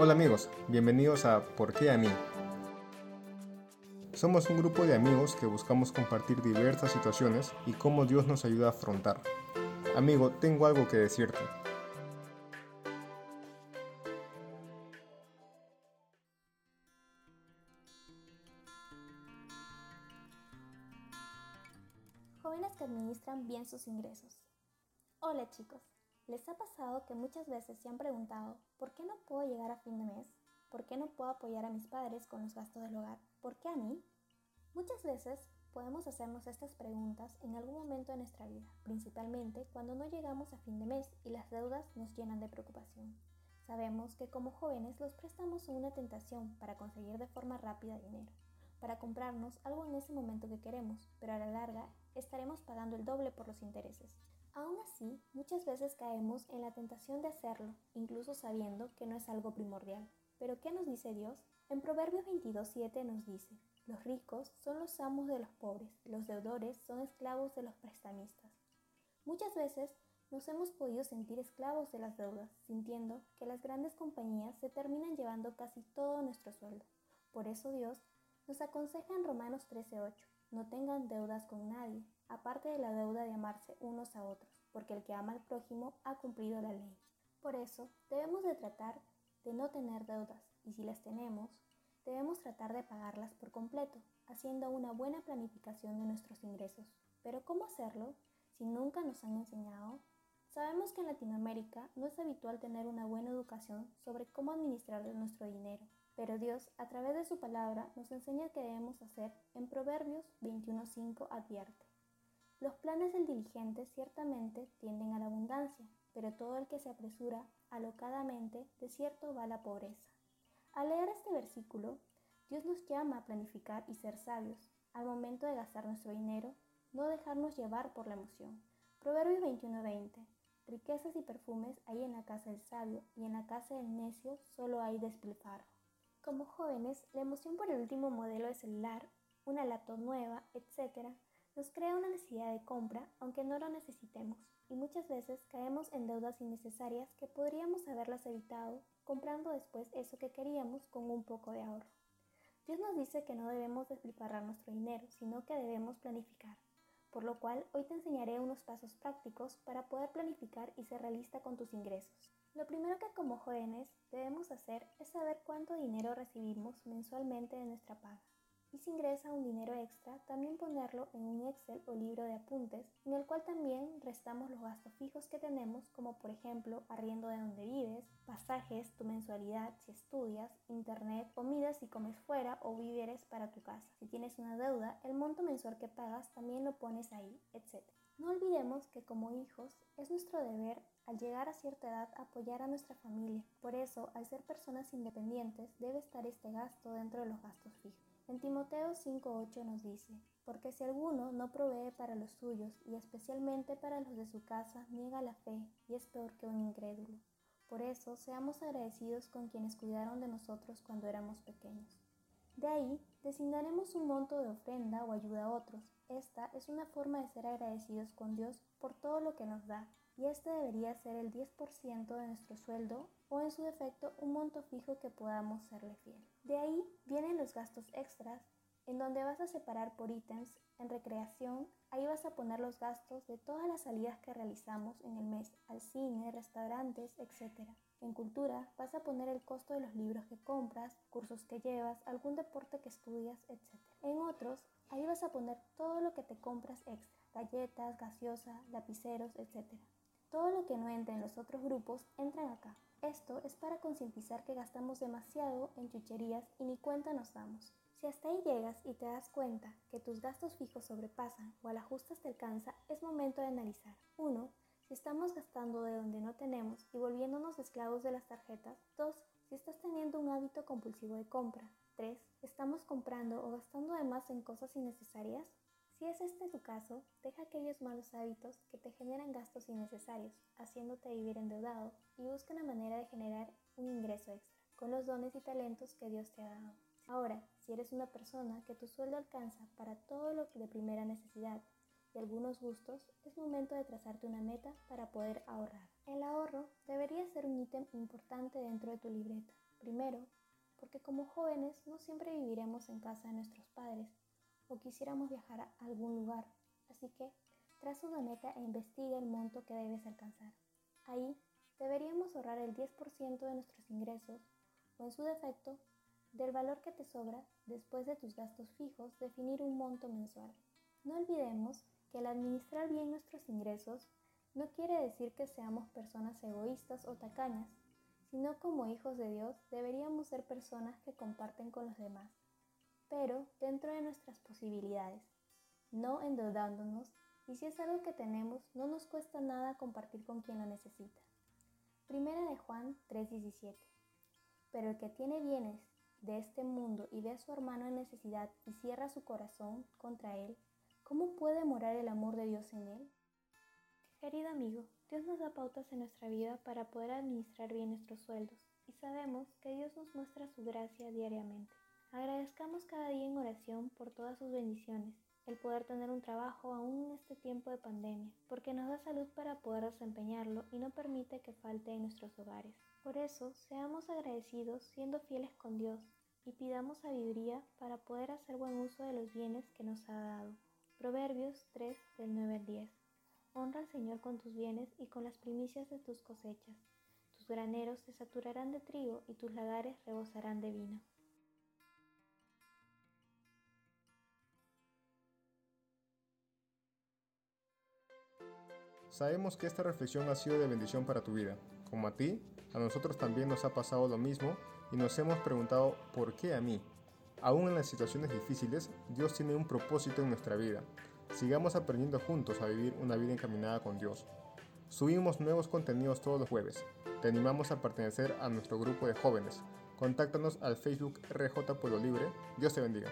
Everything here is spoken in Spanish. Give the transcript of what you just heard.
Hola amigos, bienvenidos a ¿Por qué a mí? Somos un grupo de amigos que buscamos compartir diversas situaciones y cómo Dios nos ayuda a afrontar. Amigo, tengo algo que decirte. Jóvenes que administran bien sus ingresos. Hola chicos, ¿Les ha pasado que muchas veces se han preguntado, ¿por qué no puedo llegar a fin de mes? ¿Por qué no puedo apoyar a mis padres con los gastos del hogar? ¿Por qué a mí? Muchas veces podemos hacernos estas preguntas en algún momento de nuestra vida, principalmente cuando no llegamos a fin de mes y las deudas nos llenan de preocupación. Sabemos que como jóvenes los préstamos son una tentación para conseguir de forma rápida dinero, para comprarnos algo en ese momento que queremos, pero a la larga estaremos pagando el doble por los intereses. Aún así, muchas veces caemos en la tentación de hacerlo, incluso sabiendo que no es algo primordial. Pero ¿qué nos dice Dios? En Proverbios 22.7 nos dice, los ricos son los amos de los pobres, los deudores son esclavos de los prestamistas. Muchas veces nos hemos podido sentir esclavos de las deudas, sintiendo que las grandes compañías se terminan llevando casi todo nuestro sueldo. Por eso Dios nos aconseja en Romanos 13.8, no tengan deudas con nadie, aparte de la deuda de amarse unos a otros, porque el que ama al prójimo ha cumplido la ley. Por eso, debemos de tratar de no tener deudas, y si las tenemos, debemos tratar de pagarlas por completo, haciendo una buena planificación de nuestros ingresos. Pero ¿cómo hacerlo si nunca nos han enseñado? Sabemos que en Latinoamérica no es habitual tener una buena educación sobre cómo administrar nuestro dinero, pero Dios, a través de su palabra, nos enseña qué debemos hacer. En Proverbios 21.5 advierte. Los planes del diligente ciertamente tienden a la abundancia, pero todo el que se apresura alocadamente de cierto va a la pobreza. Al leer este versículo, Dios nos llama a planificar y ser sabios. Al momento de gastar nuestro dinero, no dejarnos llevar por la emoción. Proverbios 21:20. Riquezas y perfumes hay en la casa del sabio, y en la casa del necio solo hay despilfarro. Como jóvenes, la emoción por el último modelo de celular, una laptop nueva, etc., nos crea una necesidad de compra aunque no lo necesitemos y muchas veces caemos en deudas innecesarias que podríamos haberlas evitado comprando después eso que queríamos con un poco de ahorro. Dios nos dice que no debemos despilfarrar nuestro dinero, sino que debemos planificar, por lo cual hoy te enseñaré unos pasos prácticos para poder planificar y ser realista con tus ingresos. Lo primero que como jóvenes debemos hacer es saber cuánto dinero recibimos mensualmente de nuestra paga y si ingresa un dinero extra, también ponerlo en un Excel o libro de apuntes en el cual también restamos los gastos fijos que tenemos, como por ejemplo arriendo de donde vives, pasajes, tu mensualidad si estudias, internet, comidas si comes fuera o víveres para tu casa. Si tienes una deuda, el monto mensual que pagas también lo pones ahí, etc. No olvidemos que como hijos es nuestro deber al llegar a cierta edad apoyar a nuestra familia. Por eso, al ser personas independientes, debe estar este gasto dentro de los gastos fijos. En Timoteo 5.8 nos dice, porque si alguno no provee para los suyos y especialmente para los de su casa, niega la fe y es peor que un incrédulo. Por eso, seamos agradecidos con quienes cuidaron de nosotros cuando éramos pequeños. De ahí, designaremos un monto de ofrenda o ayuda a otros. Esta es una forma de ser agradecidos con Dios por todo lo que nos da, y este debería ser el 10% de nuestro sueldo o en su defecto un monto fijo que podamos serle fiel. De ahí vienen los gastos extras, en donde vas a separar por ítems, en recreación, ahí vas a poner los gastos de todas las salidas que realizamos en el mes, al cine, restaurantes, etc. En cultura vas a poner el costo de los libros que compras, cursos que llevas, algún deporte que estudias, etc. En otros, ahí vas a poner todo lo que te compras extra, galletas, gaseosa, lapiceros, etc. Todo lo que no entre en los otros grupos entra acá. Esto es para concientizar que gastamos demasiado en chucherías y ni cuenta nos damos. Si hasta ahí llegas y te das cuenta que tus gastos fijos sobrepasan o al ajustas te alcanza, es momento de analizar. 1. Si estamos gastando de donde no tenemos y volviéndonos esclavos de las tarjetas. 2. Si estás teniendo un hábito compulsivo de compra. 3. ¿Estamos comprando o gastando de más en cosas innecesarias? Si es este tu caso, deja aquellos malos hábitos que te generan gastos innecesarios, haciéndote vivir endeudado, y busca una manera de generar un ingreso extra con los dones y talentos que Dios te ha dado. Ahora, si eres una persona que tu sueldo alcanza para todo lo de primera necesidad y algunos gustos, es momento de trazarte una meta para poder ahorrar. El ahorro debería ser un ítem importante dentro de tu libreta. Primero, porque como jóvenes no siempre viviremos en casa de nuestros padres o quisiéramos viajar a algún lugar, así que traza una meta e investiga el monto que debes alcanzar. Ahí deberíamos ahorrar el 10% de nuestros ingresos o en su defecto, del valor que te sobra después de tus gastos fijos, definir un monto mensual. No olvidemos que el administrar bien nuestros ingresos no quiere decir que seamos personas egoístas o tacañas, sino como hijos de Dios deberíamos ser personas que comparten con los demás, pero dentro de nuestras posibilidades, no endeudándonos y si es algo que tenemos, no nos cuesta nada compartir con quien lo necesita. Primera de Juan 3:17. Pero el que tiene bienes de este mundo y ve a su hermano en necesidad y cierra su corazón contra él, ¿cómo puede morar el amor de Dios en él? Querido amigo, Dios nos da pautas en nuestra vida para poder administrar bien nuestros sueldos y sabemos que Dios nos muestra su gracia diariamente. Agradezcamos cada día en oración por todas sus bendiciones, el poder tener un trabajo aún en este tiempo de pandemia, porque nos da salud para poder desempeñarlo y no permite que falte en nuestros hogares. Por eso, seamos agradecidos siendo fieles con Dios y pidamos sabiduría para poder hacer buen uso de los bienes que nos ha dado. Proverbios 3 del 9 al 10. Honra al Señor con tus bienes y con las primicias de tus cosechas. Tus graneros se saturarán de trigo y tus lagares rebosarán de vino. Sabemos que esta reflexión ha sido de bendición para tu vida. Como a ti, a nosotros también nos ha pasado lo mismo y nos hemos preguntado ¿por qué a mí? Aún en las situaciones difíciles, Dios tiene un propósito en nuestra vida Sigamos aprendiendo juntos a vivir una vida encaminada con Dios. Subimos nuevos contenidos todos los jueves. Te animamos a pertenecer a nuestro grupo de jóvenes. Contáctanos al Facebook RJ Pueblo Libre. Dios te bendiga.